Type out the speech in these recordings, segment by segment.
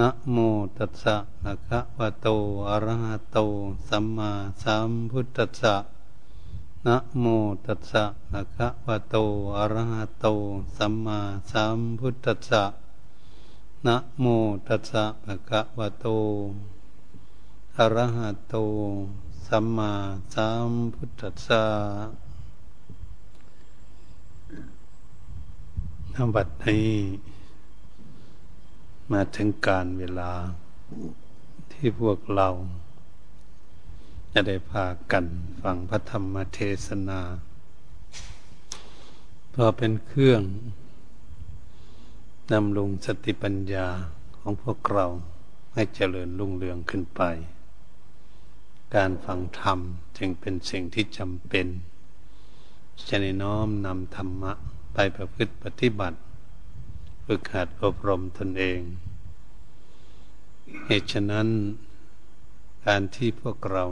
นะโมตัสสะนะคะวะโตอะระหะโต สัมมาสัมพุทธัสสะนะโมตัสสะนะคะวะโตอะระหะโต สัมมาสัมพุทธัสสะนะโมตัสสะนะคะวะโตอะระหะโต สัมมาสัมพุทธัสสะนบัดนี้ มาถึงการเวลาที่พวกเรา จะได้พากันฟังพระธรรมเทศนาเพื่อเป็นเครื่องนำลงสติปัญญาของพวกเราให้เจริญรุ่งเรืองขึ้นไป การฟังธรรมจึงเป็นสิ่งที่จำเป็น จะในน้อมนำธรรมะไปประพฤติปฏิบัติ ฝึกหัดอบรมตนเอง เหตุฉะนั้น การที่พวกเรา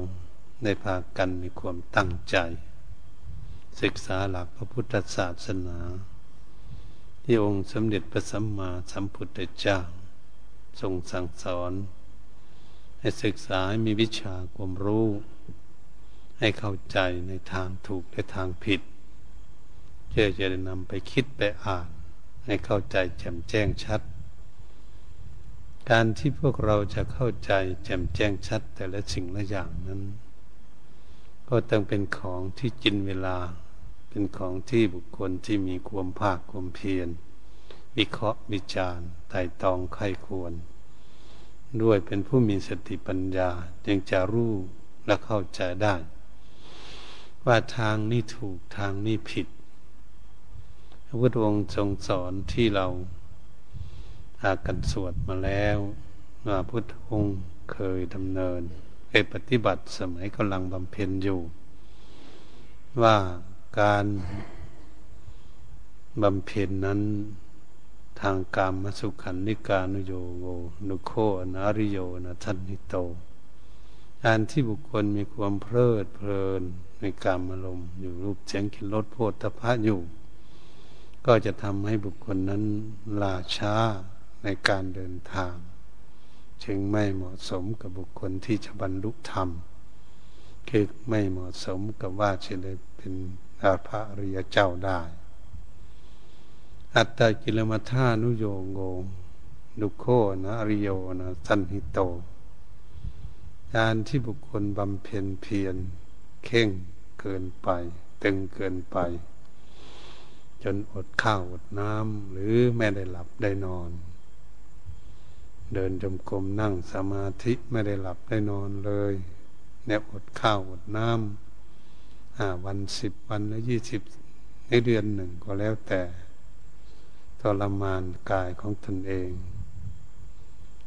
ได้พากันมีความตั้งใจ ศึกษาหลักพระพุทธศาสนา ที่องค์สมเด็จพระสัมมาสัมพุทธเจ้า ทรงสั่งสอน ให้ศึกษาให้มีวิชาความรู้ ให้เข้าใจในทางถูกและทางผิดเพื่อจะได้นำไปคิดไปอ่าน ให้เข้าใจแจ่มแจ้งชัด การที่พวกเราจะเข้าใจแจ่มแจ้งชัด แต่ละสิ่งละอย่างนั้น ก็ต้องเป็นของที่จินเวลา เป็นของที่บุคคลที่มีความภาคความเพียรวิเคราะห์วิจารณ์ไต่ตองไข้ควร ด้วยเป็นผู้มีสติปัญญาจึงจะรู้และเข้าใจได้ ว่าทางนี้ถูกทางนี้ผิด ระพุทธองค์ทรงสอนที่เราอากันสวดมาแล้วว่าพุทธองค์เคยดำเนินเคยปฏิบัติสมัยกำลังบำเพ็ญอยู่ ว่าการบำเพ็ญนั้นทางกามมสุขันนิกานุโยโกนุโคอนาริโยนะทันนิโตการที่บุคคลมีความเพลิดเพลินในกามอารมณ์อยู่รูปเสียงกินรสโพธพะอยู่ ก็จะทำให้บุคคลนั้นลาช้าในการเดินทาง จึงไม่เหมาะสมกับบุคคลที่จะบรรลุธรรม คือไม่เหมาะสมกับว่าจะได้เป็นอาภาริยเจ้าได้ อัตตกิลมัฏานุโยโงดุโคนะอริโยนะสันหิโต การที่บุคคลบำเพ็ญเพียรเข่งเกินไป ตึงเกินไป จนอดข้าวอดน้ำหรือไม่ได้หลับได้นอน เดินจมกรมนั่งสมาธิไม่ได้หลับได้นอนเลยเนี่ยอดข้าวอดน้ำห้าวันสิบวันแล้วยี่สิบในเดือนหนึ่งก็แล้วแต่ทรมานกายของตนเอง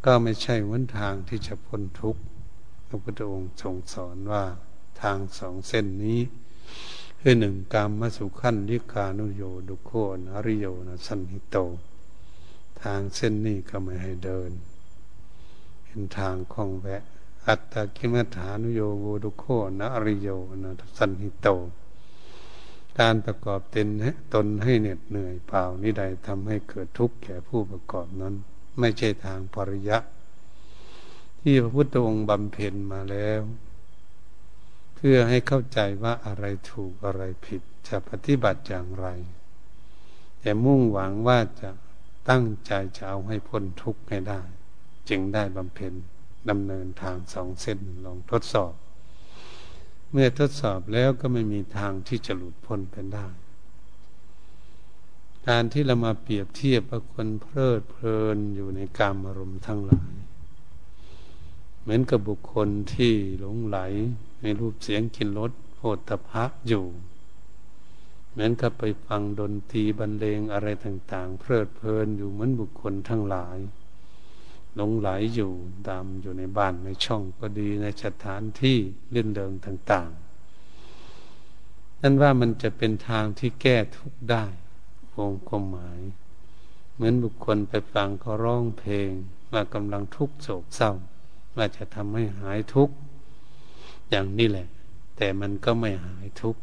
ก็ไม่ใช่วันทางที่จะพ้นทุกข์พระพุทธองค์ทรงสอนว่าทางสองเส้นนี้ คือหนึ่งกามมสุขันลิกานุโยดุโคอริโยนะสันหิโต ทางเส้นนี้ก็ไม่ให้เดิน เป็นทางคล่องแวะ อัตตากิมัฐานุโยโวดุโคนะอริโยนะสันหิโต การประกอบเต็นตนให้เหน็ดเหนื่อยเปล่านิใดทำให้เกิดทุกข์แก่ผู้ประกอบนั้น ไม่ใช่ทางปริยะ ที่พระพุทธองค์บำเพ็ญมาแล้ว เพื่อให้เข้าใจว่าอะไรถูกอะไรผิดจะปฏิบัติอย่างไร แต่มุ่งหวังว่าจะตั้งใจจะเอาให้พ้นทุกข์ให้ได้ จึงได้บำเพ็ญดำเนินทางสองเส้นลองทดสอบ เมื่อทดสอบแล้วก็ไม่มีทางที่จะหลุดพ้นไปได้ การที่เรามาเปรียบเทียบกับคนเพลิดเพลินอยู่ในกามอารมณ์ทั้งหลาย เหมือนกับบุคคลที่หลงไหล ในรูปเสียงกลิ่นรสโพธพะอยู่เหมือนกับไปฟังดนตรีบรรเลงอะไรต่าง ๆ เพลิดเพลินอยู่เหมือนบุคคลทั้งหลายหลงไหลอยู่ตามอยู่ในบ้านในช่องก็ดีในสถานที่เลื่อนเดิงต่าง ๆ นั่นว่ามันจะเป็นทางที่แก้ทุกข์ได้วงความหมาย เหมือนบุคคลไปฟังเขาร้องเพลง ว่ากำลังทุกโศกเศร้าว่าจะทำให้หายทุกข์ อย่างนี้แหละ แต่มันก็ไม่หายทุกข์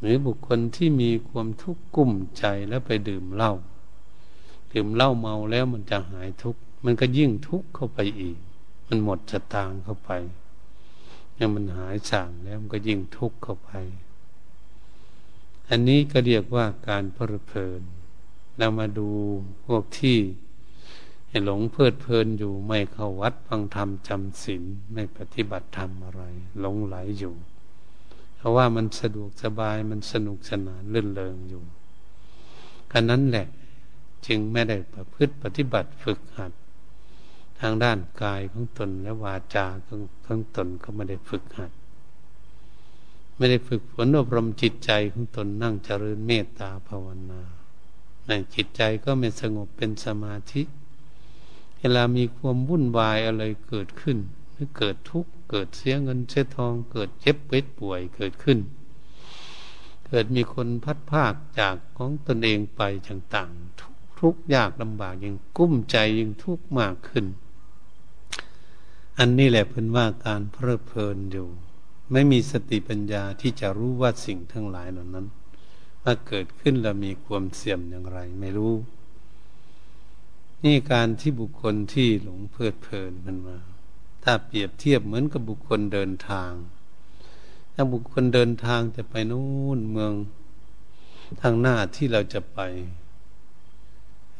หรือบุคคลที่มีความทุกข์กุ้มใจแล้วไปดื่มเหล้าดื่มเหล้าเมาแล้วมันจะหายทุกข์มันก็ยิ่งทุกข์เข้าไปอีก มันหมดสตางเข้าไปยังมันหายสั่งแล้วมันก็ยิ่งทุกข์เข้าไป อันนี้ก็เรียกว่าการเพลิดเพลินเรามาดูพวกที่ หลงเพลิดเพลินอยู่ไม่เข้าวัดฟังธรรมจำศีลไม่ปฏิบัติธรรมอะไร หลงไหลอยู่เพราะว่ามันสะดวกสบายมันสนุกสนานลื่นเริงอยู่กันนั้นแหละจึงไม่ได้ประพฤติปฏิบัติฝึกหัด ทางด้านกายของตนและวาจาของของตนก็ไม่ได้ฝึกหัด ไม่ได้ฝึกฝนอบรมจิตใจของตนนั่งเจริญเมตตาภาวนาในจิตใจก็ไม่สงบเป็นสมาธิ เวลามีความวุ่นวายอะไรเกิดขึ้นหรือเกิดทุกข์เกิดเสียเงินเสียทอง เกิดเจ็บเป็ดป่วยเกิดขึ้น เกิดมีคนพัดภาคจากของตนเองไปต่างๆทุกข์ยากลำบากยิ่งกุ้มใจยิ่งทุกข์มากขึ้น อันนี้แหละเพิ่นว่าการเพลิดเพลินอยู่ ไม่มีสติปัญญาที่จะรู้ว่าสิ่งทั้งหลายเหล่านั้นว่าเกิดขึ้นแล้วมีความเสื่อมอย่างไร ไม่รู้ นี่การที่บุคคลที่หลงเพลิดเพลินมันมา ถ้าเปรียบเทียบเหมือนกับบุคคลเดินทาง ถ้าบุคคลเดินทางจะไปนู่นเมืองทางหน้าที่เราจะไป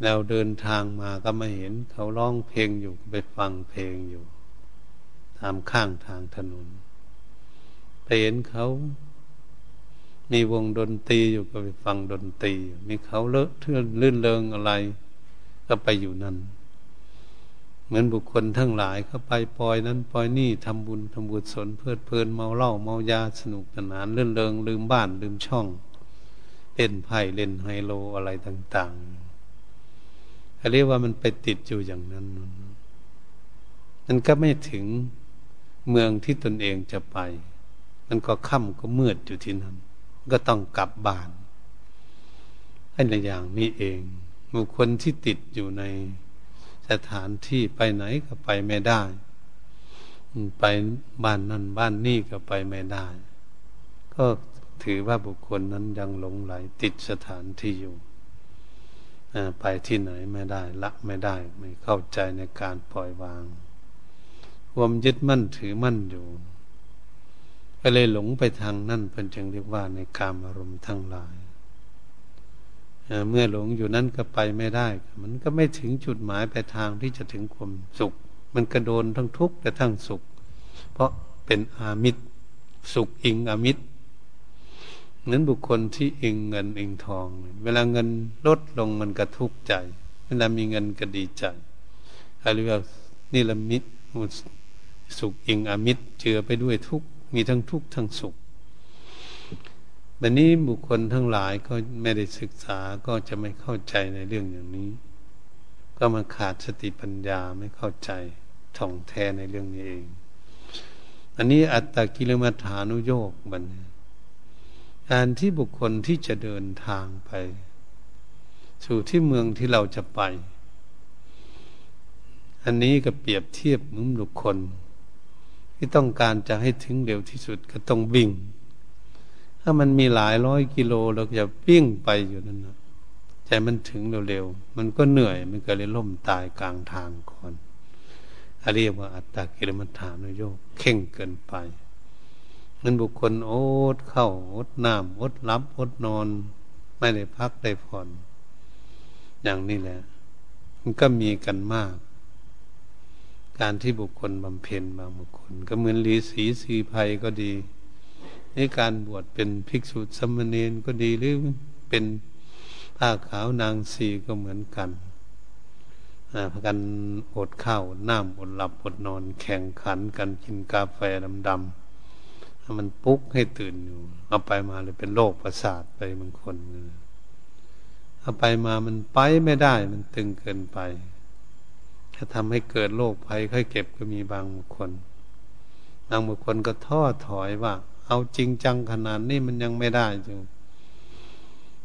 เราเดินทางมาก็มาเห็น เขาร้องเพลงอยู่ไปฟังเพลงอยู่ ตามข้างทางถนน ไปเห็นเขา มีวงดนตรีอยู่ก็ไปฟังดนตรีมีเขาเลอะเทือนลื่นเลงอะไร ก็ไปอยู่นั่น เหมือนบุคคลทั้งหลายเขาไปปล่อยนั้นปล่อยนี่ทำบุญทำบุญสนเพลิดเพลินเมาเหล้าเมายาสนุกสนานเลื่อนเริงลืมบ้านลืมช่องเล่นไพ่เล่นไฮโลอะไรต่างๆเขาเรียกว่ามันไปติดอยู่อย่างนั้นมันก็ไม่ถึงเมืองที่ตนเองจะไป มันก็ค่ำก็มืดอยู่ที่นั่นก็ต้องกลับบ้านให้ในอย่างนี้เอง บุคคลที่ติดอยู่ในสถานที่ไปไหนก็ไปไม่ได้ ไปบ้านนั่นบ้านนี่ก็ไปไม่ได้ ก็ถือว่าบุคคลนั้นยังหลงไหล ติดสถานที่อยู่ไปที่ไหนไม่ได้ ละไม่ได้ ไม่เข้าใจในการปล่อยวางความยึดมั่นถือมั่นอยู่ก็เลยหลงไปทางนั่นเพิ่นจึงเรียกว่าในกามอารมณ์ทั้งหลาย เมื่อหลงอยู่นั้นก็ไปไม่ได้ มันก็ไม่ถึงจุดหมายปลายทางที่จะถึงความสุข มันกระโดนทั้งทุกข์และทั้งสุข เพราะเป็นอามิตรสุขอิงอามิตรนั้นบุคคลที่อิงเงินอิงทอง เวลาเงินลดลงมันก็ทุกข์ใจ เวลามีเงินก็ดีใจอะไรว่านี่ลมิตรสุขอิงอามิตรเจือไปด้วยทุกข์มีทั้งทุกข์ทั้งสุข บบนี้บุคคลทั้งหลายก็ไม่ได้ศึกษาก็จะไม่เข้าใจในเรื่องอย่างนี้ ก็มาขาดสติปัญญาไม่เข้าใจท่องแท้ในเรื่องนี้เอง อันนี้อัตตกิลมัฐานุโยกบันการที่บุคคลที่จะเดินทางไป สู่ที่เมืองที่เราจะไป อันนี้ก็เปรียบเทียบเหมือนบุคคล ที่ต้องการจะให้ถึงเร็วที่สุดก็ต้องวิ่ง ถ้ามันมีหลายร้อยกิโลเราจะวิ่งไปอยู่นั่นนะใจมันถึงเร็วๆมันก็เหนื่อยมันก็เลยล่มตายกลางทางก่อนอเรียกว่าอัตตากิลมัฐานโยกเข่งเกินไปมันบุคคลอดเข้าอดน้ำอดรับอดนอน ไม่ได้พักได้ผ่อน อย่างนี้แหละ มันก็มีกันมาก การที่บุคคลบำเพ็ญบางบุคคล ก็เหมือนลีสีสีภัยก็ดี ในการบวชเป็นภิกษุสมณเณรก็ดีหรือเป็นผ้าขาวนางสีก็เหมือนกันพากันอดข้าวน้ำอดหลับอดนอนแข่งขันกันกินกาแฟดำๆมันปุ๊กให้ตื่นอยู่ เอาไปมาเลยเป็นโรคประสาทไปบางคนเอาไปมามันไปไม่ได้ มันตึงเกินไป ถ้าทำให้เกิดโรคภัยค่อยเก็บก็มีบางบุคคลบางบุคคลก็ท้อถอยว่า เอาจริงจังขนาดนี้มันยังไม่ได้จึง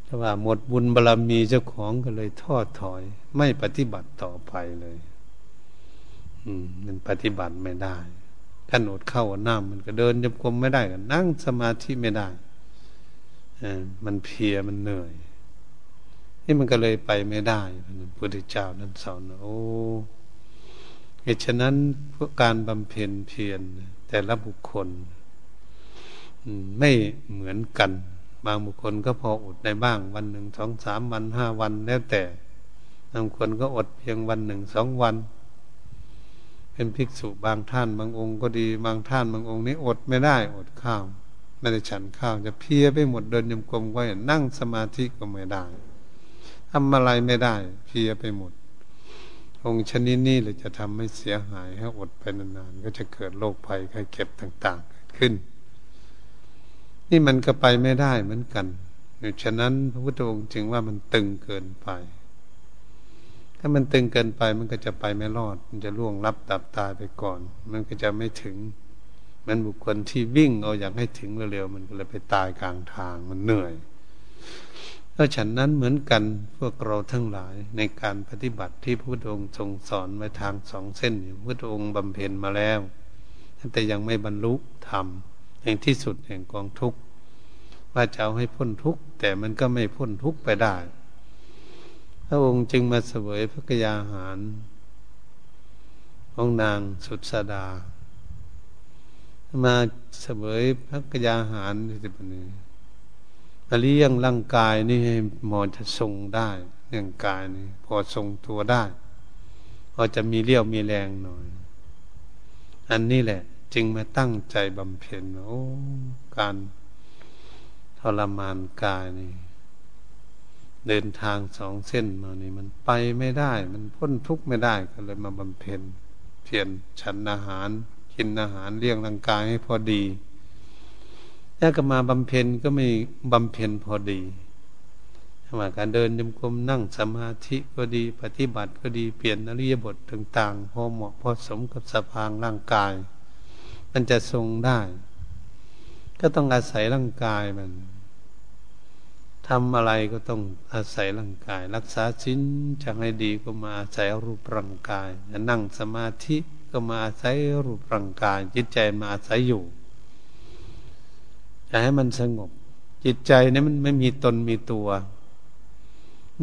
แต่ว่าหมดบุญบารรมีเจ้าของก็เลยทอดถอย ไม่ปฏิบัติต่อไปเลย อืม มันปฏิบัติไม่ได้ถ้าหนดเข้าหน้ำมันก็เดินจมกรมไม่ได้กันนั่งสมาธิไม่ได้อมันเพียมันเหนื่อย นี่มันก็เลยไปไม่ได้พระพุทธเจ้านั้นสอนโอ้เหตุฉะนั้นการบำเพ็ญเพียรแต่ละบุคคล ไม่เหมือนกัน บางบุคคลก็พออดได้บ้าง วันหนึ่งสองสามวันห้าวันแล้วแต่บางคนก็อดเพียงวันหนึ่งสองวัน เป็นภิกษุบางท่านบางองค์ก็ดี บางท่านบางองค์นี้อดไม่ได้อดข้าวไม่ได้ฉันข้าวจะเพียไปหมดเดินยมกลมก็นั่งสมาธิก็ไม่ได้ทำอะไรไม่ได้ เพียไปหมด องค์ชนิดนี้เลยจะทำให้เสียหายให้อดไปนานๆก็จะเกิดโรคภัยไข้เจ็บต่าง ๆ เกิดขึ้น นี่มันก็ไปไม่ได้เหมือนกันฉะนั้นพระพุทธองค์จึงว่ามันตึงเกินไป ถ้ามันตึงเกินไปมันก็จะไปไม่รอด มันจะล่วงลับตับตายไปก่อน มันก็จะไม่ถึง มันบุคคลที่วิ่งเอาอยากให้ถึงเร็วๆมันก็เลยไปตายกลางทางมันเหนื่อยแล้วฉันนั้นเหมือนกันพวกเราทั้งหลายในการปฏิบัติที่พระพุทธองค์ทรงสอนไว้ทางสองเส้นพระพุทธองค์บำเพ็ญมาแล้วแต่ยังไม่บรรลุธรรม แห่งที่สุดแห่งกองทุกข์ว่าจะเอาให้พ้นทุกข์แต่มันก็ไม่พ้นทุกข์ไปได้ พระองค์จึงมาเสวยพระกยาหาร ของนางสุดสดา มาเสวยพระกยาหารที่ปนี้มาเลี้ยงร่างกายนี่ให้หมอจะทรงได้เรื่องกายนี่พอทรงตัวได้พอจะมีเลี้ยวมีแรงหน่อย อันนี้แหละ จึงมาตั้งใจบำเพ็ญโอ้การทรมานกายนี่ เดินทางสองเส้นมานี่มันไปไม่ได้ มันพ้นทุกข์ไม่ได้ก็เลยมาบำเพ็ญเพียรฉันอาหาร กินอาหารเลี้ยงร่างกายให้พอดีถ้าก็มาบำเพ็ญก็ไม่บำเพ็ญพอดีว่าการเดินยมกลมนั่งสมาธิก็ดี ปฏิบัติก็ดีเปลี่ยนอริยบทต่างๆพอเหมาะพอสมกับสภางร่างกาย มันจะทรงได้ ก็ต้องอาศัยร่างกายมันทำอะไรก็ต้องอาศัยร่างกาย รักษาชิ้นจะให้ดีก็มาอาศัยรูปร่างกายจะนั่งสมาธิก็มาอาศัยรูปร่างกาย จิตใจมาอาศัยอยู่จะให้มันสงบ จิตใจนี่มันไม่มีตนมีตัว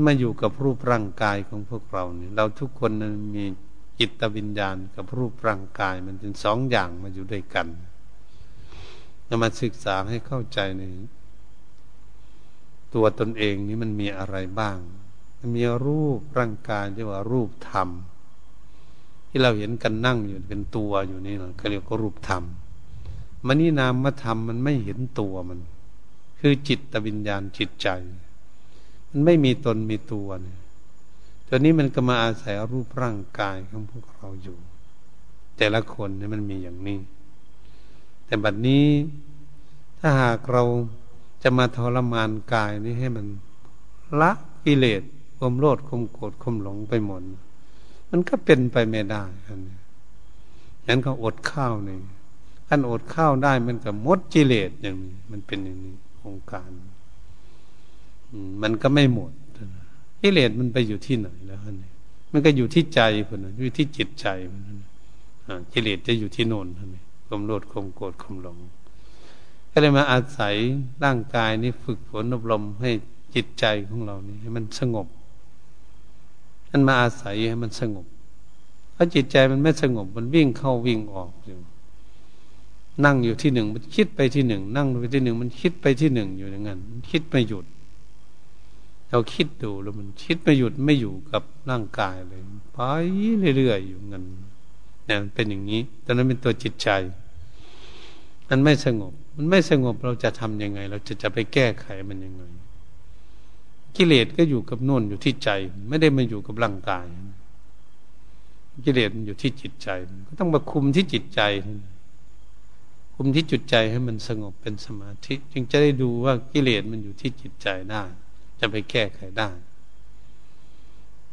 มาอยู่กับรูปร่างกายของพวกเราเนี่ยเราทุกคนมี จิตวิญญาณกับรูปร่างกายมันเป็นสองอย่างมาอยู่ด้วยกันเรามาศึกษาให้เข้าใจในตัวตนเองนี้มันมีอะไรบ้าง มีรูปร่างกายเรียกว่ารูปธรรม ที่เราเห็นกันนั่งอยู่เป็นตัวอยู่นี่เราเรียกว่ารูปธรรมมณีนามธรรมมันไม่เห็นตัวมัน คือจิตวิญญาณจิตใจ มันไม่มีตนมีตัวเนี่ย ตัวนี้มันก็มาอาศัยรูปร่างกายของพวกเราอยู่ แต่ละคนนี่มันมีอย่างนี้ แต่บัดนี้ ถ้าหากเราจะมาทรมานกายนี้ให้มันละกิเลสความโลดความโกรธความหลงไปหมด มันก็เป็นไปไม่ได้ครับงั้นเขาอดข้าวนี่ท่านอดข้าวได้มันกับมดกิเลสอย่างนี้ มันเป็นอย่างนี้โครงการ มันก็ไม่หมด กิเลสมันไปอยู่ที่ไหนแล้วนี่มันก็อยู่ที่ใจคนนั้นอยู่ที่จิตใจคนนั้นกิเลสจะอยู่ที่โน่นท่านี่ความโลดความโกรธความหลง ก็เลยมาอาศัยร่างกายนี้ฝึกฝนอบรมให้จิตใจของเรานี่ให้มันสงบมันมาอาศัยให้มันสงบถ้าจิตใจมันไม่สงบ มันวิ่งเข้าวิ่งออกอยู่ นั่งอยู่ที่หนึ่งมันคิดไปที่หนึ่ง นั่งไปที่หนึ่ง มันคิดไปที่หนึ่งอยู่อย่างนั้นคิดไม่หยุด เราคิดดูแล้วมันคิดไม่หยุดไม่อยู่กับร่างกายเลยไปเรื่อยๆอยู่เงั้นเนี่ยมันเป็นอย่างนี้ตอนนั้นเป็นตัวจิตใจ มันไม่สงบ มันไม่สงบเราจะทํำยังไง เราจะจะไปแก้ไขมันยังไง กิเลสก็อยู่กับน่นอยู่ที่ใจ ไม่ได้มาอยู่กับร่างกาย กิเลสมันอยู่ที่จิตใจ ก็ต้องมาคุมที่จิตใจ คุมที่จุดใจให้มันสงบเป็นสมาธิ จึงจะได้ดูว่ากิเลสมันอยู่ที่จิตใจได้ จะไปแก้ไขได้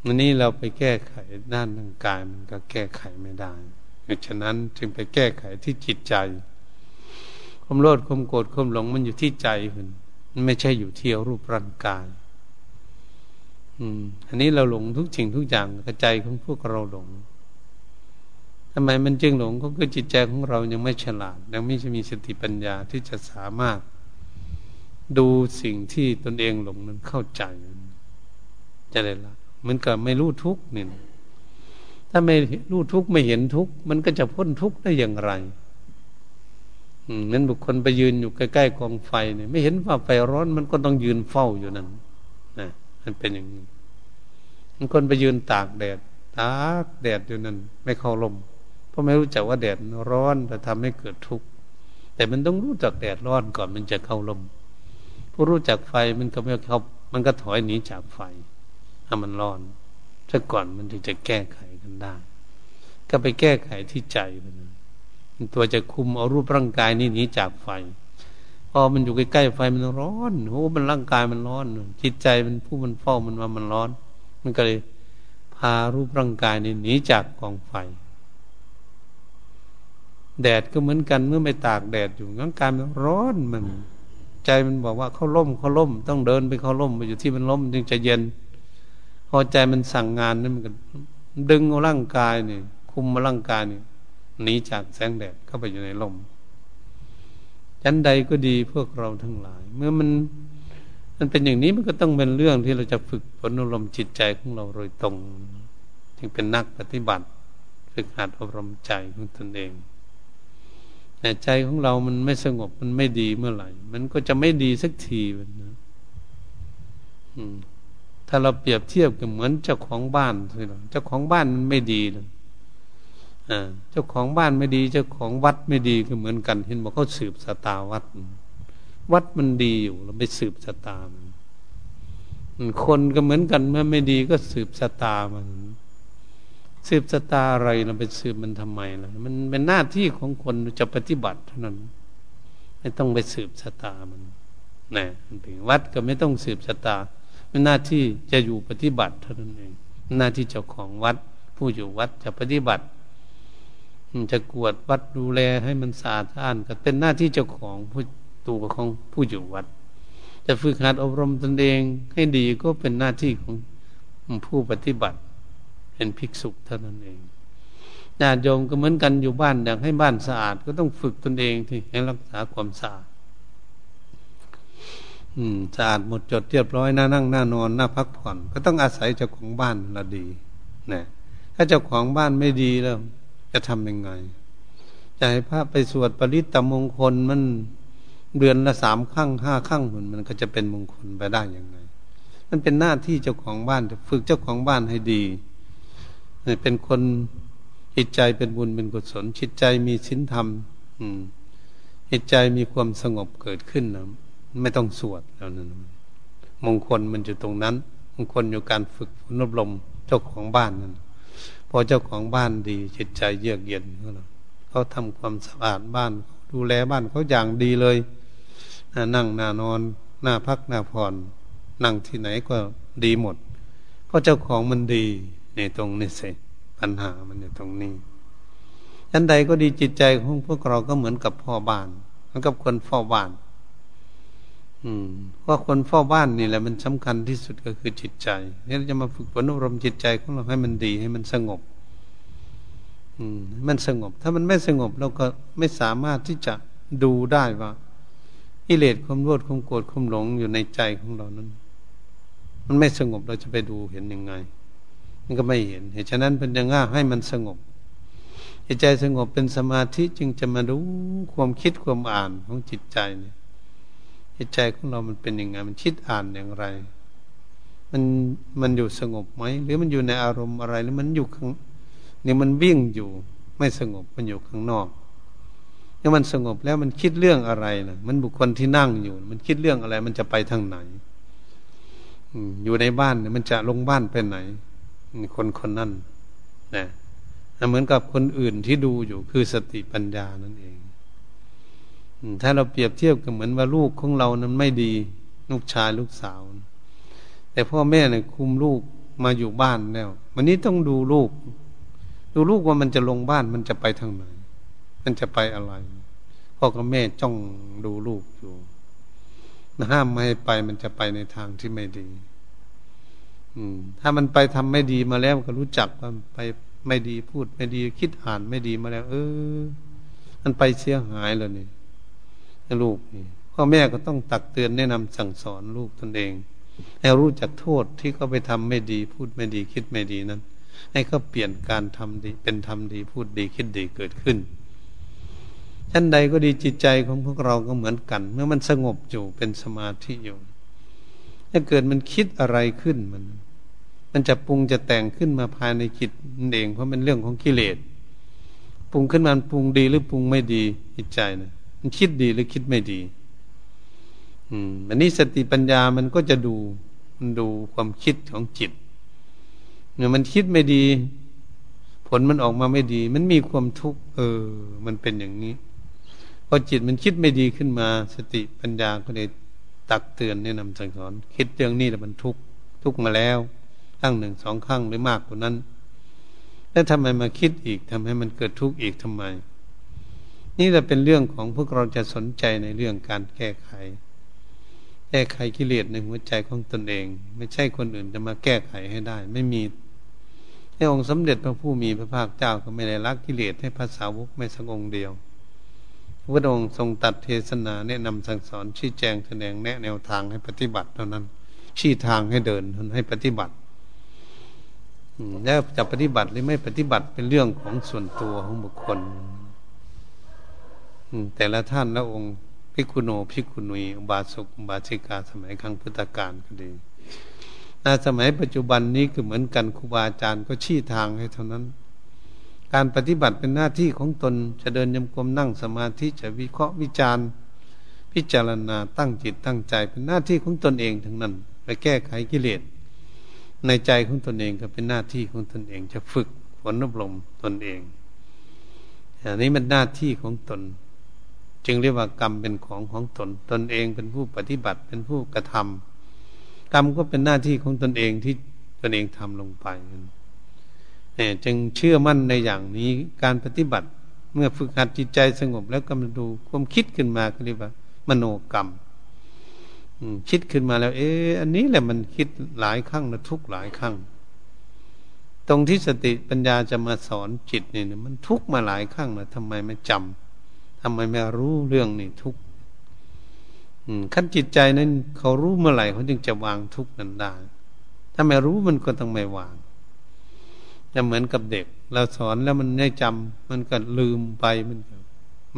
วันนี้เราไปแก้ไขด้านร่างกายมันก็แก้ไขไม่ได้ฉะนั้นจึงไปแก้ไขที่จิตใจความโลดความโกรธความหลงมันอยู่ที่ใจมันมันไม่ใช่อยู่ที่รูปร่างกาย อืม อันนี้เราหลงทุกสิ่งทุกอย่างกระใจของพวกเราหลงทำไมมันจึงหลงก็คือจิตใจของเรายังไม่ฉลาด ยังไม่มีสติปัญญาที่จะสามารถ ดูสิ่งที่ตนเองหลงนั้นเข้าใจ จะได้ละมันก็ไม่รู้ทุกนี่ถ้าไม่รู้ทุกข์ไม่เห็นทุกข์มันก็จะพ้นทุกข์ได้อย่างไรนั้นบุคคลไปยืนอยู่ใกล้ๆกองไฟเนี่ยไม่เห็นว่าไฟร้อน มันก็ต้องยืนเฝ้าอยู่นั่นนะมันเป็นอย่างนี้มันคนไปยืนตากแดดตากแดดอยู่นั่นไม่เข้าลมเพราะไม่รู้จักว่าแดดร้อนแต่ทำให้เกิดทุกข์แต่มันต้องรู้จักแดดร้อนก่อนมันจะเข้าลม ผู้รู้จักไฟมันก็ไม่เข้ามันก็ถอยหนีจากไฟถ้ามันร้อนซะก่อนมันถึงจะแก้ไขกันได้ ก็ไปแก้ไขที่ใจมันตัวจะคุมเอารูปร่างกายนี้หนีจากไฟพอมันอยู่ใกล้ๆไฟมันร้อนโอ้มันร่างกายมันร้อน จิตใจมันผู้มันเฝ้ามันว่ามันร้อน มันก็เลยพารูปร่างกายนี้หนีจากกองไฟ แดดก็เหมือนกันเมื่อไม่ตากแดดอยู่ร่างกายมันร้อนมัน ใจมันบอกว่าเขาล่มเขาล่ม ต้องเดินไปเขาล่มไปอยู่ที่มันล่มจึงจะเย็น พอใจมันสั่งงานนี่มันก็ดึงเอาร่างกายนี่คุมมาร่างกายนี่หนีจากแสงแดดเข้าไปอยู่ในลมยันใดก็ดีพวกเราทั้งหลาย เมื่อมันมันเป็นอย่างนี้มันก็ต้องเป็นเรื่องที่เราจะฝึกฝนอารมณ์จิตใจของเราโดยตรง จึงเป็นนักปฏิบัติ ฝึกหัดอบรมใจของตนเอง แต่ใจของเรามันไม่สงบมันไม่ดีเมื่อไหร่ มันก็จะไม่ดีสักทีมันนะถ้าเราเปรียบเทียบกับเหมือนเจ้าของบ้านสิเจ้าของบ้านมันไม่ดีเลยเจ้าของบ้านไม่ดี เจ้าของวัดไม่ดีก็เหมือนกัน เห็นบอกเขาสืบสตาวัด วัดมันดีอยู่เราไปสืบสตามันคนก็เหมือนกันเมื่อไม่ดีก็สืบสตามัน สืบสตาอะไรเราไปสืบมันทำไมล่ะมันเป็นหน้าที่ของคนจะปฏิบัติเท่านั้น ไม่ต้องไปสืบสตามันนะมันเป็นวัดก็ไม่ต้องสืบสตาเป็นหน้าที่จะอยู่ปฏิบัติเท่านั้นเองหน้าที่เจ้าของวัด ผู้อยู่วัดจะปฏิบัติจะกวดวัดดูแลให้มันสะอาดอ่านก็เป็นหน้าที่เจ้าของผู้ตัวของผู้อยู่วัด จะฝึกหัดอบรมตนเองให้ดีก็เป็นหน้าที่ของผู้ปฏิบัติ เป็นภิกษุเท่านั้นเองญาติโยมก็เหมือนกันอยู่บ้านอยากให้บ้านสะอาด ก็ต้องฝึกตนเองที่ให้รักษาความสะอาดอืมสะอาดหมดจดเรียบร้อยหน่านั่งหน่านอนหน่าพักผ่อน ก็ต้องอาศัยเจ้าของบ้านละดีนะถ้าเจ้าของบ้านไม่ดีแล้ว จะทำยังไงจะให้พระไปสวดปริตตมงคลมันเดือนละสามครั้งห้าครั้งมันมันก็จะเป็นมงคลไปได้ยังไง มันเป็นหน้าที่เจ้าของบ้านจะฝึกเจ้าของบ้านให้ดี เป็นคนจิตใจเป็นบุญเป็นกุศลจิตใจมีศีลธรรม อืมจิตใจมีความสงบเกิดขึ้นนะไม่ต้องสวดแล้วนั้นมงคลมันอยู่ตรงนั้น มงคลอยู่การฝึกฝนอบรมเจ้าของบ้านนั่นพอเจ้าของบ้านดี จิตใจเยือกเย็นเขาทำความสะอาดบ้าน ดูแลบ้านเขาอย่างดีเลยนั่งหน้านอน หน้าพักหน้าผ่อน นั่งที่ไหนก็ดีหมดเพราะเจ้าของมันดี นตรงนี้สิปัญหามันอยู่ตรงนี้ยันใดก็ดีจิตใจของพวกเราก็เหมือนกับพ่อบ้านเหมือนกับคนเฝ้าบ้าน อืมเพราะคนเฝ้าบ้านนี่แหละมันสำคัญที่สุดก็คือจิตใจนี่เราจะมาฝึกฝนอบรมจิตใจของเราให้มันดีให้มันสงบ อืมมันสงบ ถ้ามันไม่สงบเราก็ไม่สามารถที่จะดูได้ว่าอิเลสความโลภความโกรธความหลงอยู่ในใจของเรานั้น มันไม่สงบเราจะไปดูเห็นยังไง มันก็ไม่เห็น เหตุฉะนั้นเป็นยังง่าให้มันสงบใจสงบเป็นสมาธิจึงจะมารู้ความคิดความอ่านของจิตใจเนี่ยจิตใจของเรามันเป็นยังไงมันคิดอ่านอย่างไร มันมันอยู่สงบไหมหรือมันอยู่ในอารมณ์อะไรหรือมันอยู่ข้างนี่มันวิ่งอยู่ ไม่สงบมันอยู่ข้างนอกถ้ามันสงบแล้วมันคิดเรื่องอะไรนะมันบุคคลที่นั่งอยู่ มันคิดเรื่องอะไร มันจะไปทางไหนอยู่ในบ้านเนี่ยมันจะลงบ้านไปไหน คนคนนั้นนะเหมือนกับคนอื่นที่ดูอยู่คือสติปัญญานั่นเอง ถ้าเราเปรียบเทียบกับเหมือนว่าลูกของเรานั้นไม่ดี ลูกชายลูกสาว แต่พ่อแม่เนี่ยคุมลูกมาอยู่บ้านแล้ว วันนี้ต้องดูลูก ดูลูกว่ามันจะลงบ้านมันจะไปทางไหน มันจะไปอะไร พ่อกับแม่จ้องดูลูกอยู่ห้ามไม่ให้ไปมันจะไปในทางที่ไม่ดี ถ้ามันไปทำไม่ดีมาแล้วก็รู้จักว่าไปไม่ดีพูด ไม่ดีคิดอ่านไม่ดีมาแล้ว เออ มันไปเสียหายแล้วนี่ลูกนี่พ่อแม่ก็ต้องตักเตือนแนะนำสั่งสอนลูกตนเองให้รู้จักโทษที่เขาไปทำไม่ดี พูดไม่ดีคิดไม่ดีนั้น ให้เขาเปลี่ยนการทำดี เป็นทำดีพูดดีคิดดีเกิดขึ้นท่านใดก็ดีจิตใจของพวกเราก็เหมือนกัน เมื่อมันสงบอยู่เป็นสมาธิอยู่ ถ้าเกิดมันคิดอะไรขึ้นมัน มันจะปรุงจะแต่งขึ้นมาภายในจิตนั่นเองเพราะมันเรื่องของกิเลสปรุงขึ้นมาปรุงดีหรือปรุงไม่ดีจิตใจนะมันคิดดีหรือคิดไม่ดี อืมอันนี้สติปัญญามันก็จะดูมันดูความคิดของจิตเนี่ยมันคิดไม่ดี ผลมันออกมาไม่ดี มันมีความทุกข์เออ มันเป็นอย่างนี้พอจิตมันคิดไม่ดีขึ้นมา สติปัญญาก็เลย ตักเตือนแนะนำสั่งสอน คิดเรื่องนี้แต่มันทุกทุกมาแล้วครั้งหนึ่งสองครั้งหรือมากกว่านั้น แล้วทำไมมาคิดอีกทำให้มันเกิดทุกข์อีกทำไม นี่จะเป็นเรื่องของพวกเราจะสนใจในเรื่องการแก้ไข แก้ไขกิเลสในหัวใจของตนเอง ไม่ใช่คนอื่นจะมาแก้ไขให้ได้ ไม่มีให้องค์สมเด็จพระผู้มีพระภาคเจ้าก็ไม่ได้รักกิเลสให้ภาษาวกไม่สักองเดียว พระองค์ทรงตัดเทศนาแนะนำสั่งสอนชี้แจงแสดงแนะแนวทางให้ปฏิบัติเท่านั้น ชี้ทางให้เดินให้ปฏิบัติแล้วจะปฏิบัติหรือไม่ปฏิบัติเป็นเรื่องของส่วนตัวของบุคคลแต่ละท่านละองค์พิกุโนพิกุนุยบาสุกบาชิกาสมัยครั้งพุทธกาลก็ดีในสมัยปัจจุบันนี้ก็เหมือนกันครูบาอาจารย์ก็ชี้ทางให้เท่านั้น การปฏิบัติเป็นหน้าที่ของตนจะเดินยมกลมนั่งสมาธิจะวิเคราะห์วิจารณ์ พิจารณาตั้งจิตตั้งใจเป็นหน้าที่ของตนเองทั้งนั้น ไปแก้ไขกิเลสในใจของตนเองก็เป็นหน้าที่ของตนเองจะฝึกฝนอบรมตนเองอันนี้มันหน้าที่ของตน จึงเรียกว่ากรรมเป็นของของตน ตนเองเป็นผู้ปฏิบัติเป็นผู้กระทำกรรมก็เป็นหน้าที่ของตนเองที่ตนเองทำลงไป จึงเชื่อมั่นในอย่างนี้การปฏิบัติ เมื่อฝึกหัดจิตใจสงบแล้วก็มาดูความคิดขึ้นมาเรียกว่า มโนกรรมคิดขึ้นมาแล้ว เอ๊ะอันนี้แหละมันคิดหลายครั้งนะทุกหลายครั้งตรงที่สติปัญญาจะมาสอนจิตเนี่ยมันทุกมาหลายครั้งนะทำไมไม่จำทำไมไม่รู้เรื่องนี่ทุกขั้นจิตใจนั้น เขารู้เมื่อไหร่เขาจึงจะวางทุกนั้นได้ถ้าไม่รู้มันก็ต้องไม่วาง จะเหมือนกับเด็ก เราสอนแล้วมันไม่จำมันก็ลืมไปมันก็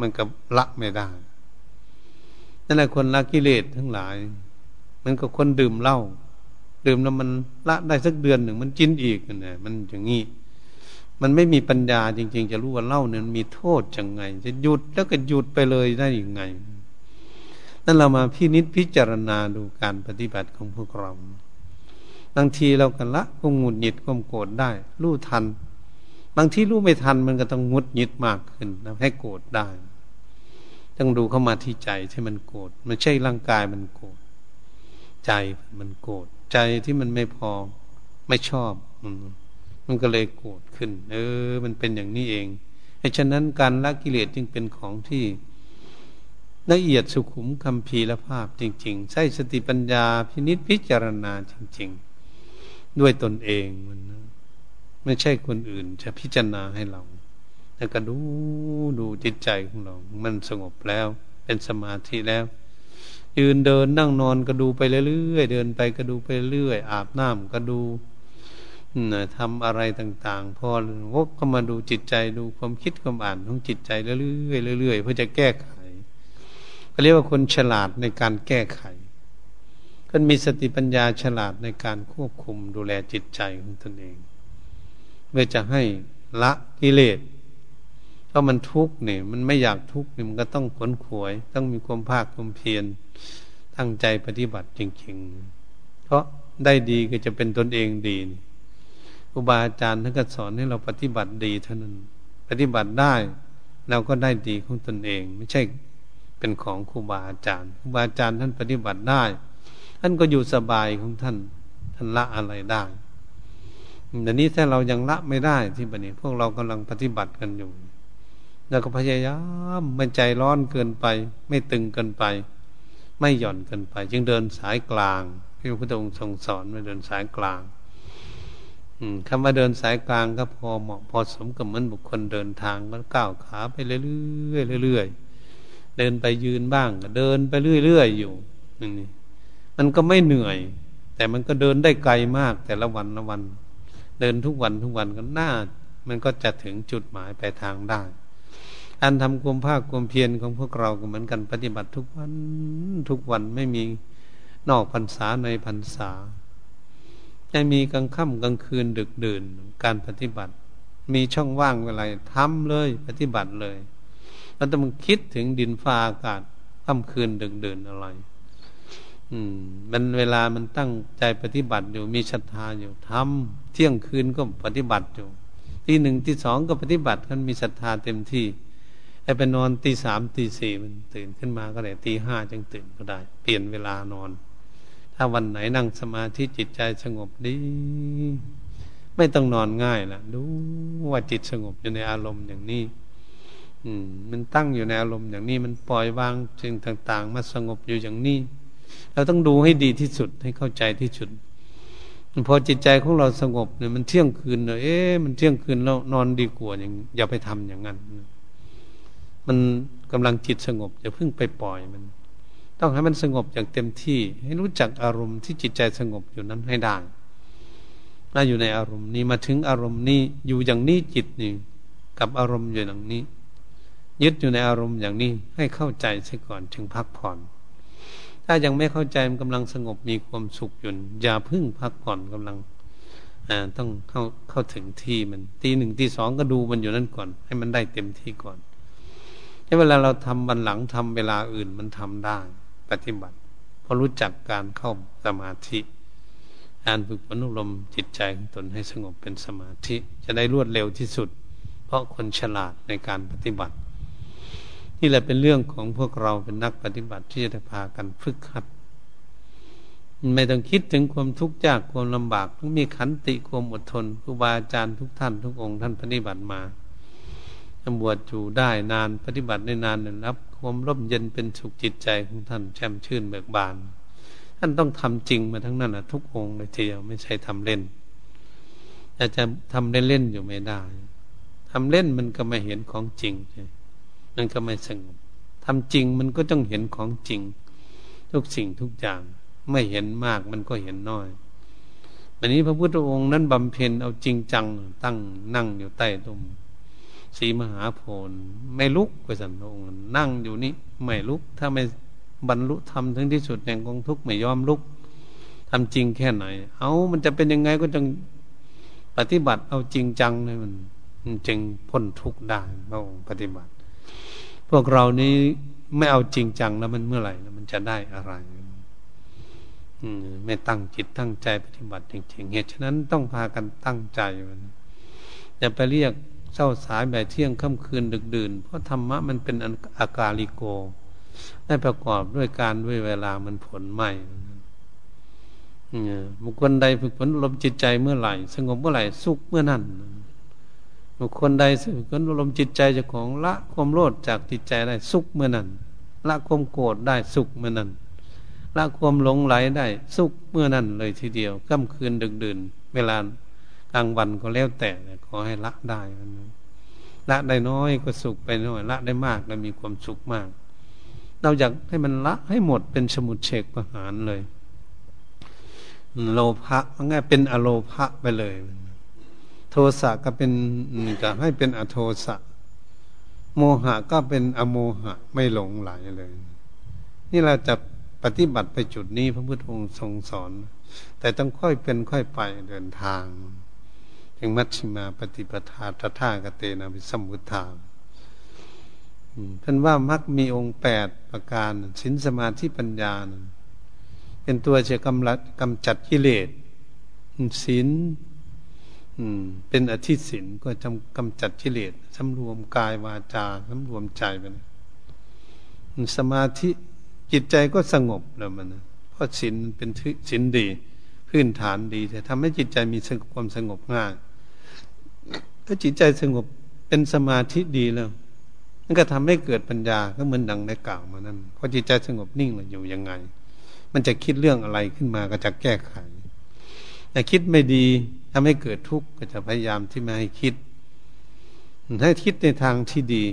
มันก็ละไม่ได้นั่นแหละคนละกิเลสทั้งหลาย มันก็คนดื่มเหล้าดื่มแล้วมันละได้สักเดือนหนึ่ง มันกินอีกนะมันอย่างนี้มันไม่มีปัญญาจริง ๆ จะรู้ว่าเหล้าเนี่ยมีโทษยังไง จะหยุดแล้วก็หยุดไปเลยได้ยังไงนั่นเรามาพินิษพิจารณาดูการปฏิบัติของพวกเรา บางทีเรากันละก็งุดหงิดความโกรธได้ รู้ทัน บางทีรู้ไม่ทันมันก็ต้องงุดหงิดมากขึ้นทำให้โกรธได้ ต้องดูเข้ามาที่ใจที่มันโกรธมันใช่ร่างกายมันโกรธใจมันโกรธใจที่มันไม่พอไม่ชอบ มันก็เลยโกรธขึ้น เออ มันเป็นอย่างนี้เองเพราะฉะนั้นการละกิเลสจึงเป็นของที่ละเอียดสุขุมคำพีละภาพจริง ๆ ใช้สติปัญญาพินิษพิจารณาจริง ๆ ด้วยตนเองมันไม่ใช่คนอื่น จะพิจารณาให้เราแล้วก็ดูดูจิตใจของเรา มันสงบแล้ว เป็นสมาธิแล้ว ยืนเดินนั่งนอนก็ดูไปเรื่อยๆเดินไปก็ดูไปเรื่อยอาบน้ำก็ดูทำอะไรต่าง ๆ พอวกก็มาดูจิตใจดูความคิดความอ่านของจิตใจเรื่อยๆเรื่อยๆเพื่อจะแก้ไขก็เรียกว่าคนฉลาดในการแก้ไข ท่านมีสติปัญญาฉลาดในการควบคุมดูแลจิตใจของตนเองเพื่อจะให้ละกิเลสเพราะมันทุกข์เนี่ยมันไม่อยากทุกข์เนี่ยมันก็ต้องขนขวย ต้องมีความภาคความเพียรตั้งใจปฏิบัติจริง ๆ เพราะได้ดีก็จะเป็นตนเองดีครูบาอาจารย์ท่านก็สอนให้เราปฏิบัติดีเท่านั้น ปฏิบัติได้เราก็ได้ดีของตนเอง ไม่ใช่เป็นของครูบาอาจารย์ครูบาอาจารย์ท่านปฏิบัติได้ ท่านก็อยู่สบายของท่านท่านละอะไรได้แต่นี้ถ้าเรายังละไม่ได้ที่บัดนี้ พวกเรากำลังปฏิบัติกันอยู่แล้วก็พยายามไม่ใจร้อนเกินไป ไม่ตึงเกินไป ไม่หย่อนเกินไป จึงเดินสายกลางที่พระพุทธองค์ทรงสอนว่าเดินสายกลางคำว่าเดินสายกลางก็พอเหมาะพอสมกับเหมือนบุคคลเดินทางก็ก้าวขาไปเรื่อยๆเรื่อยๆเดินไปยืนบ้างก็เดินไปเรื่อยๆอยู่นี่ มันก็ไม่เหนื่อย แต่มันก็เดินได้ไกลมาก แต่ละวันละวัน เดินทุกวันทุกวันก็น่า มันก็จะถึงจุดหมายไปทางได้ อันทำความภาคความเพียรของพวกเราก็เหมือนกันปฏิบัติทุกวันทุกวันไม่มีนอกพรรษาในพรรษาไม่มีกลางค่ำกลางคืนดึกดื่นการปฏิบัติ มีช่องว่างเวลาทำเลยปฏิบัติเลยเราต้องคิดถึงดินฟ้าอากาศค่ำคืนดึกดื่นอะไร อืม มันเวลามันตั้งใจปฏิบัติอยู่ มีศรัทธาอยู่ทำเที่ยงคืนก็ปฏิบัติอยู่ทีหนึ่งที่สองก็ปฏิบัติกันมีศรัทธาเต็มที่ไอ้ไปนอนตีสามตีสี่มันตื่นขึ้นมาก็ได้ตีห้าจึงตื่นก็ได้ เปลี่ยนเวลานอน ถ้าวันไหนนั่งสมาธิจิตใจสงบดี ไม่ต้องนอนง่ายละดูว่าจิตสงบอยู่ในอารมณ์อย่างนี้ อืม มันตั้งอยู่ในอารมณ์อย่างนี้ มันปล่อยวางสิ่งต่าง ๆ มาสงบอยู่อย่างนี้ เราต้องดูให้ดีที่สุดให้เข้าใจที่สุดพอจิตใจของเราสงบเนี่ยมันเที่ยงคืนเนอะเอ๊ะมันเที่ยงคืนแล้วนอนดีกว่าอย่างอย่าไปทำอย่างนั้น มันกำลังจิตสงบอย่าเพิ่งไปปล่อยมัน ต้องให้มันสงบอย่างเต็มที่ ให้รู้จักอารมณ์ที่จิตใจสงบอยู่นั้นให้ได้ถ้าอยู่ในอารมณ์นี้มาถึงอารมณ์นี้อยู่อย่างนี้จิตนี่กับอารมณ์อยู่อย่างนี้ ยึดอยู่ในอารมณ์อย่างนี้ให้เข้าใจซะก่อนถึงพักผ่อน ถ้ายังไม่เข้าใจมันกำลังสงบมีความสุขอยู่อย่าพึ่งพักผ่อนกำลังต้องเข้าเข้าถึงที่มันตีหนึ่งตีสองก็ดูมันอยู่นั่นก่อน ให้มันได้เต็มที่ก่อนให้เวลาเราทำบันหลังทำเวลาอื่นมันทำได้ปฏิบัติพอรู้จักการเข้าสมาธิการฝึกฝนอบรมจิตใจของตนให้สงบเป็นสมาธิจะได้รวดเร็วที่สุด เพราะคนฉลาดในการปฏิบัติ นี่แหละเป็นเรื่องของพวกเราเป็นนักปฏิบัติที่จะพากันฝึกหัด ไม่ต้องคิดถึงความทุกข์ยากความลำบากต้องมีขันติความอดทนครูบาอาจารย์ทุกท่านทุกองค์ท่านปฏิบัติมาบวชอยู่ได้นานปฏิบัติได้นานนับ ความร่มเย็นเป็นสุขจิตใจของท่านแช่มชื่นเบิกบาน ท่านต้องทำจริงมาทั้งนั้นนะทุกองค์เลยทีเดียวไม่ใช่ทำเล่นอาจจะทำเล่นๆอยู่ไม่ได้ทำเล่นมันก็ไม่เห็นของจริงใช่ มันก็ไม่สงบทำจริงมันก็ต้องเห็นของจริง ทุกสิ่งทุกอย่าง ไม่เห็นมากมันก็เห็นน้อยวันนี้พระพุทธองค์นั้นบำเพ็ญเอาจริงจัง ตั้งนั่งอยู่ใต้ต้นสีมหาโพนไม่ลุกไปสันองค์นั่งอยู่นี่ไม่ลุก ถ้าไม่บรรลุธรรมถึงที่สุดแห่งกองทุกข์ไม่ยอมลุกทำจริงแค่ไหน เอามันจะเป็นยังไงก็ต้องปฏิบัติเอาจริงจังเลยมันจึงพ้นทุกข์ได้พระองค์ปฏิบัติ พวกเรานี้ไม่เอาจริงจังแล้วมันเมื่อไหร่แล้วมันจะได้อะไรไม่ตั้งจิตตั้งใจปฏิบัติจริงๆเหตุฉะนั้นต้องพากันตั้งใจมันอย่าไปเรียกเศร้าสายแบบเที่ยงค่ำคืนดึกดื่น เพราะธรรมะมันเป็นอากาลิโก ได้ประกอบด้วยการด้วยเวลามันผลใหม่บุคคลใดฝึกฝนลมจิตใจเมื่อไหร่ สงบเมื่อไหร่สุขเมื่อนั้น บุคคลใดสึกนลมณ์จิตใจจ้าของละความโลดจากจิตใจได้สุขเมื่อนั้น ละความโกรธได้สุขเมื่อนั้น ละความหลงไหลได้สุขเมื่อนั้นเลยทีเดียวค่ำคืนดึกดื่น เวลากลางวันก็แล้วแต่ขอให้ละได้ละได้น้อยก็สุขไปน้อย ละได้มากแล้วมีความสุขมาก เราอยากให้มันละให้หมดเป็นสมุดเฉกประหารเลยโลภะง่ายเป็นอโลภะไปเลย โทสะก็เป็นจะให้เป็นอโทสะ โมหะก็เป็นอโมหะไม่หลงไหลเลย นี่เราจะปฏิบัติไปจุดนี้พระพุทธองค์ทรงสอน แต่ต้องค่อยเป็นค่อยไปเดินทางถึงมัชฌิมาปฏิปทาตถากเตนะวิสมุทธาท่านว่ามักมีองค์แปดประการสินสมาธิปัญญา เป็นตัวจะกำลัดกำจัดกิเลสสิน ศีลเป็นอธิศินก็จำกำจัดกิเลสสำรวมกายวาจาสำรวมใจไปนะสมาธิจิตใจก็สงบแล้วมันนะเพราะศีลเป็นศีลดี พื้นฐานดีแต่ทำให้จิตใจมีความสงบง่ายถ้าจิตใจสงบเป็นสมาธิดีแล้วนั่นก็ทำให้เกิดปัญญาก็เหมือนดังได้กล่าวมานั้นพอจิตใจสงบนิ่งแล้วอยู่ยังไง มันจะคิดเรื่องอะไรขึ้นมาก็จะแก้ไขแต่คิดไม่ดี ทำให้เกิดทุกข์ก็จะพยายามที่ไม่ให้คิด ให้คิดในทางที่ดี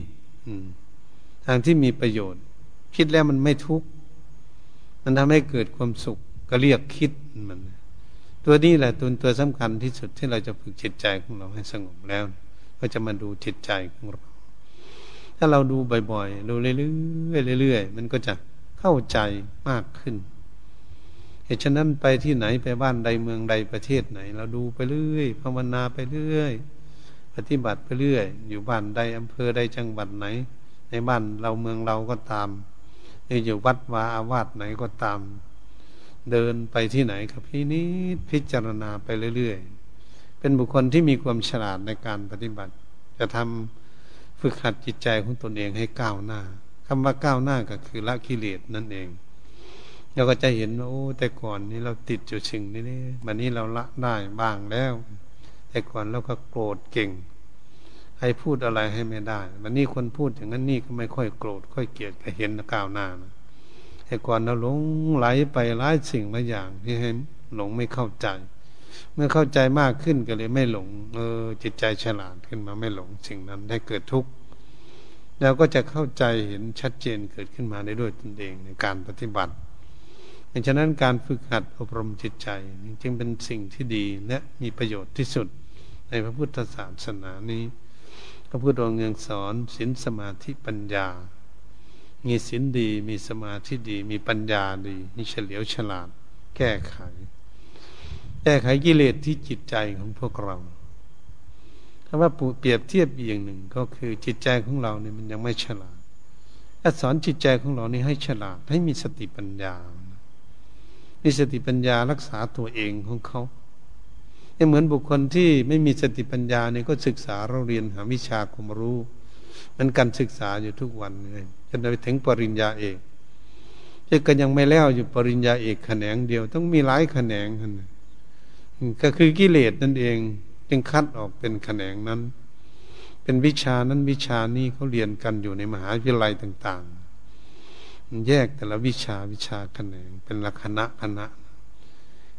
ทางที่มีประโยชน์ คิดแล้วมันไม่ทุกข์มันทำให้เกิดความสุข ก็เรียกคิดมัน ตัวนี้แหละตัวตัวสำคัญที่สุดที่เราจะฝึกจิตใจของเราให้สงบแล้ว ก็จะมาดูจิตใจของเราถ้าเราดูบ่อยๆ ดูเรื่อยๆเรื่อยๆ มันก็จะเข้าใจมากขึ้น ตุฉะนั้นไปที่ไหนไปบ้านใดเมืองใดประเทศไหน เราดูไปเรื่อยภาวนาไปเรื่อย ปฏิบัติไปเรื่อย อยู่บ้านใดอำเภอใดจังหวัดไหน ในบ้านเราเมืองเราก็ตามอยู่วัดวาอาวาสไหนก็ตาม เดินไปที่ไหนครับพี่นิดพิจารณาไปเรื่อยๆ เป็นบุคคลที่มีความฉลาดในการปฏิบัติ จะทำฝึกหัดจิตใจของตนเองให้ก้าวหน้าคำว่าก้าวหน้าก็คือละกิเลสนั่นเอง เราก็จะเห็นว่าโอ้แต่ก่อนนี้เราติดจุดชิงนี่นี่วันนี้เราละได้บ้างแล้ว แต่ก่อนเราก็โกรธเก่งให้พูดอะไรให้ไม่ได้วันนี้คนพูดอย่างนั้นนี่ก็ไม่ค่อยโกรธค่อยเกลียดก็เห็นก้าวหน้านะแต่ก่อนเราหลงไหลไปหลายสิ่งหลายอย่างที่ให้หลงไม่เข้าใจ เมื่อเข้าใจมากขึ้นก็เลยไม่หลง เออ จิตใจฉลาดขึ้นมาไม่หลงสิ่งนั้นได้เกิดทุกข์แล้วก็จะเข้าใจเห็นชัดเจนเกิดขึ้นมาได้ด้วยตนเองในการปฏิบัติ ดังนั้นการฝึกหัดอบรมจิตใจ จึงเป็นสิ่งที่ดีและมีประโยชน์ที่สุดในพระพุทธศาสนานี้พระพุทธองค์ยังสอนศีลสมาธิปัญญา มีศีลดีมีสมาธิดี มีปัญญาดี มีเฉลียวฉลาด แก้ไข แก้ไขกิเลสที่จิตใจของพวกเราถ้าว่าเปรียบเทียบอีกอย่างหนึ่งก็คือจิตใจของเราเนี่ยมันยังไม่ฉลาดถ้าสอนจิตใจของเรานี่ให้ฉลาดให้มีสติปัญญา มีสติปัญญารักษาตัวเองของเขาเหมือนบุคคลที่ไม่มีสติปัญญาเนี่ยก็ศึกษาเราเรียนหาวิชาความรู้ มันการศึกษาอยู่ทุกวันเลยจนไปถึงปริญญาเอกที่ก็ยังไม่แล้วอยู่ปริญญาเอกแขนงเดียว ต้องมีหลายแขนงก็คือกิเลสนั่นเอง จึงคัดออกเป็นแขนงนั้น เป็นวิชานั้นวิชานี้เขาเรียนกันอยู่ในมหาวิทยาลัยต่าง ๆ แยกแต่ละวิชาวิชาแขนงเป็นละคณะคณะ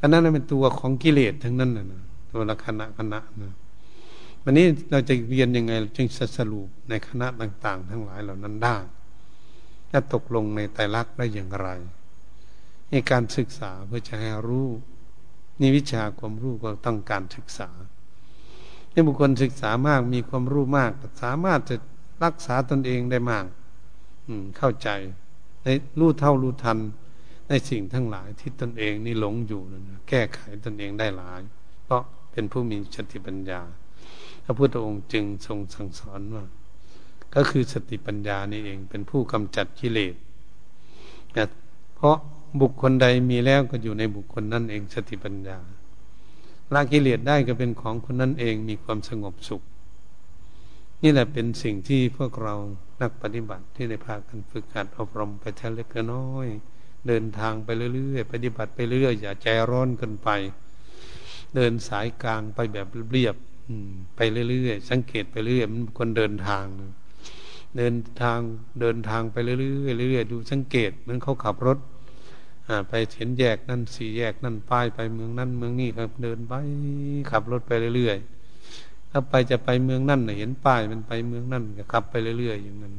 อันนั้นเป็นตัวของกิเลสทั้งนั้นนะตัวละคณะคณะนะวันนี้เราจะเรียนยังไงจึงสรุปในคณะต่าง ๆ ทั้งหลายเหล่านั้นได้จะตกลงในไตรลักษณ์ได้อย่างไรในการศึกษาเพื่อจะให้รู้นี่วิชาความรู้ก็ต้องการศึกษาในบุคคลศึกษามากมีความรู้มาก สามารถจะรักษาตนเองได้มาก อืมเข้าใจ ในรู้เท่ารู้ทันในสิ่งทั้งหลายที่ตนเองนี่หลงอยู่นะแก้ไขตนเองได้หลาย เพราะเป็นผู้มีสติปัญญา พระพุทธองค์จึงทรงสั่งสอนว่า ก็คือสติปัญญานี่เองเป็นผู้กำจัดกิเลสเพราะบุคคลใดมีแล้วก็อยู่ในบุคคลนั่นเองสติปัญญาละกิเลสได้ก็เป็นของคนนั้นเองมีความสงบสุข นี่แหละเป็นสิ่งที่พวกเรานักปฏิบัติที่ได้พากันฝึกหัดอบรมไปเท่าเล็กน้อย เดินทางไปเรื่อยๆ ปฏิบัติไปเรื่อยๆอย่าใจร้อนเกินไป เดินสายกลางไปแบบเรียบไปเรื่อยๆ สังเกตไปเรื่อยมันคนเดินทาง เดินทางเดินทางไปเรื่อยๆเรื่อยๆดูสังเกตเหมือนเขาขับรถไปเห็นแยกนั่นสี่แยกนั่นป้ายไปเมืองนั่นเมืองนี้ครับเดินไปขับรถไปเรื่อยๆ ถ้าไปจะไปเมืองนั่นเห็นป้ายมันไปเมืองนั่นก็ขับไปเรื่อยๆอย่างนั้น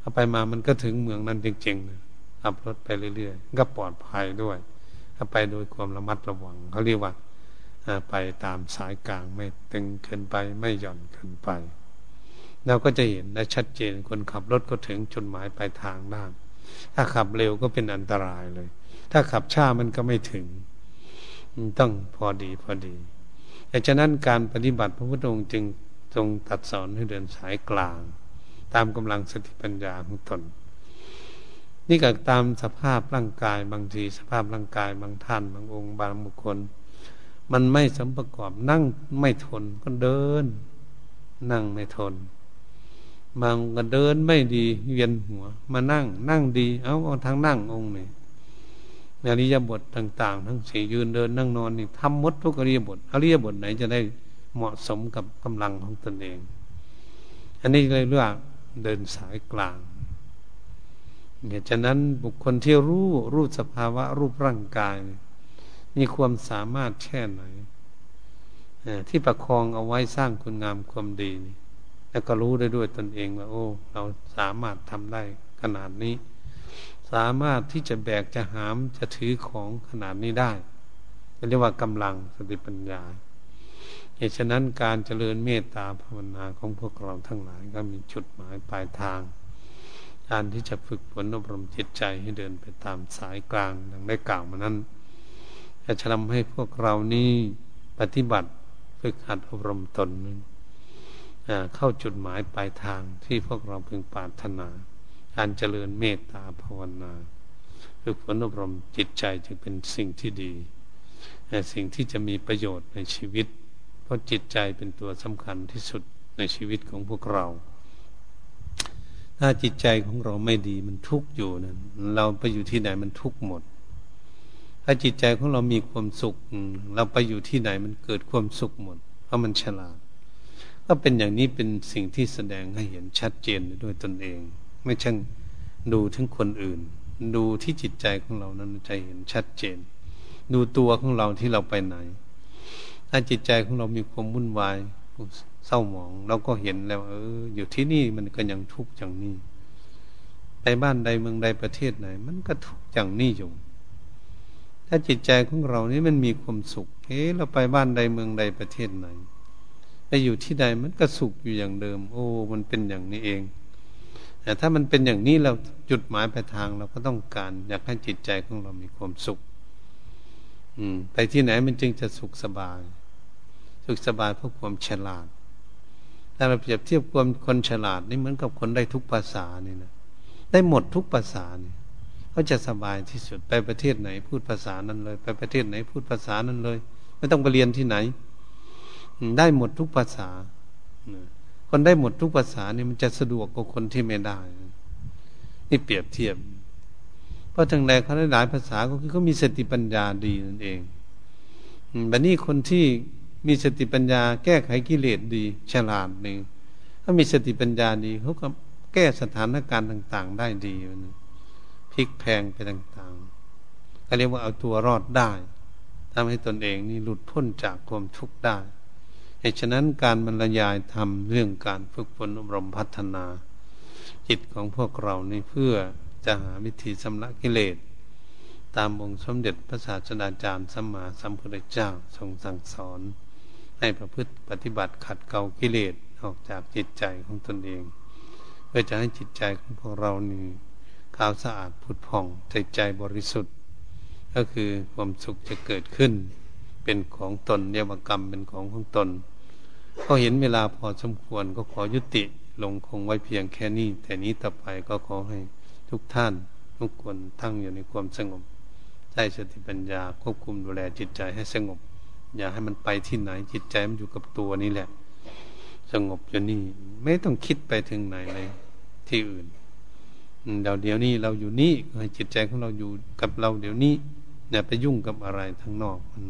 ถ้าไปมามันก็ถึงเมืองนั้นจริงๆขับรถไปเรื่อยๆก็ปลอดภัยด้วย ถ้าไปโดยความระมัดระวังเขาเรียกว่าไปตามสายกลางไม่ตึงเกินไปไม่หย่อนเกินไปเราก็จะเห็นได้ชัดเจนคนขับรถก็ถึงจุดหมายปลายทางได้ถ้าขับเร็วก็เป็นอันตรายเลย ถ้าขับช้ามันก็ไม่ถึง ต้องพอดีพอดี ดังนั้นการปฏิบัติพระพุทธองค์จึงทรงตัดสอนให้เดินสายกลาง ตามกำลังสติปัญญาของตน นี่ก็ตามสภาพร่างกายบางทีสภาพร่างกายบางท่านบางองค์บางบุคคล มันไม่สมประกอบนั่งไม่ทนก็เดิน นั่งไม่ทนบางก็เดินไม่ดีเวียนหัว มานั่งนั่งดีเอาเอาทางนั่งองค์นี่ อริยบทต่าง ๆ ทั้งสี่ยืนเดินนั่งนอนนี่ทำมดทุกอริยบทอริยบทไหนจะได้เหมาะสมกับกำลังของตนเอง อันนี้เลยเรื่องเดินสายกลางเหตุฉะนั้นบุคคลที่รู้รู้สภาวะรูปร่างกาย มีความสามารถแค่ไหนที่ประคองเอาไว้สร้างคุณงามความดีนี่แล้วก็รู้ได้ด้วยตนเองว่า โอ้ เราสามารถทำได้ขนาดนี้ สามารถที่จะแบกจะหามจะถือของขนาดนี้ได้เรียกว่ากำลังสติปัญญาเหตุฉะนั้นการเจริญเมตตาภาวนาของพวกเราทั้งหลายก็มีจุดหมายปลายทาง การที่จะฝึกฝนอบรมจิตใจให้เดินไปตามสายกลางดังได้กล่าวมานั้นจะทำให้พวกเรานี้ปฏิบัติฝึกหัดอบรมตนนั้นเข้าจุดหมายปลายทางที่พวกเราพึงปรารถนา การเจริญเมตตาภาวนาฝึกฝนอบรมจิตใจจึงเป็นสิ่งที่ดีสิ่งที่จะมีประโยชน์ในชีวิต เพราะจิตใจเป็นตัวสำคัญที่สุดในชีวิตของพวกเรา ถ้าจิตใจของเราไม่ดีมันทุกข์อยู่นั้นเราไปอยู่ที่ไหนมันทุกข์หมด ถ้าจิตใจของเรามีความสุข เราไปอยู่ที่ไหนมันเกิดความสุขหมด เพราะมันฉลาด ก็เป็นอย่างนี้เป็นสิ่งที่แสดงให้เห็นชัดเจนด้วยตนเอง ไม่ใช่ดูทั้งคนอื่น ดูที่จิตใจของเรานั้นจะเห็นชัดเจน ดูตัวของเราที่เราไปไหน ถ้าจิตใจของเรามีความวุ่นวายเศร้าหมองเราก็เห็นแล้ว เออ อยู่ที่นี่มันก็ยังทุกข์อย่างนี้ไปบ้านใดเมืองใดประเทศไหน มันก็ทุกข์อย่างนี้อยู่ ถ้าจิตใจของเรานี่มันมีความสุขเฮ้เราไปบ้านใดเมืองใดประเทศไหนไปอยู่ที่ใดมันก็สุขอยู่อย่างเดิม โอ้ มันเป็นอย่างนี้เอง แต่ถ้ามันเป็นอย่างนี้เราจุดหมายปลายทางเราก็ต้องการ อยากให้จิตใจของเรามีความสุข อืม ไปที่ไหนมันจึงจะสุขสบาย สุขสบายเพราะความฉลาด ถ้าเราเปรียบเทียบความคนฉลาดนี่เหมือนกับคนได้ทุกภาษานี่นะได้หมดทุกภาษานี่ก็จะสบายที่สุดไปประเทศไหน พูดภาษานั้นเลย ไปประเทศไหน พูดภาษานั้นเลย ไม่ต้องไปเรียนที่ไหน ได้หมดทุกภาษา คนได้หมดทุกภาษานี่มันจะสะดวกกว่าคนที่ไม่ได้ นี่เปรียบเทียบ เพราะทางใดเขาได้หลายภาษาก็คือเขามีสติปัญญาดีนั่นเองบัดนี้คนที่มีสติปัญญา แก้ไขกิเลสดี ฉลาดหนึ่งถ้ามีสติปัญญาดีเขาก็แก้สถานการณ์ต่าง ๆ ได้ดีพลิกแพงไปต่างๆเขาเรียกว่าเอาตัวรอดได้ทำให้ตนเองนี่หลุดพ้นจากความทุกข์ได้ เหตุฉะนั้นการบรรยายทำเรื่องการฝึกฝนอบรมพัฒนา จิตของพวกเราในเพื่อจะหาวิธีชำระกิเลส ตามองค์สมเด็จพระศาสดาจารย์สัมมาสัมพุทธเจ้าทรงสั่งสอน ให้ประพฤติปฏิบัติขัดเกลากิเลสออกจากจิตใจของตนเอง เพื่อจะให้จิตใจของพวกเรานี่ขาวสะอาดผุดผ่องใจใจบริสุทธิ์ ก็คือความสุขจะเกิดขึ้น เป็นของตนเรียกว่ากรรมเป็นของของตน ก็เห็นเวลาพอสมควรก็ขอยุติลงคงไว้เพียงแค่นี้ แต่นี้ต่อไปก็ขอให้ทุกท่านทุกคนทั้งอยู่ในความสงบใจสติปัญญาควบคุมดูแลจิตใจให้สงบ อย่าให้มันไปที่ไหนจิตใจมันอยู่กับตัวนี้แหละ สงบอยู่นี่ ไม่ต้องคิดไปถึงไหนเลยที่อื่นเดี๋ยวเดี๋ยวนี้เราอยู่นี่ให้จิตใจของเราอยู่กับเราเดี๋ยวนี้อย่าไปยุ่งกับอะไรทั้งนอกมัน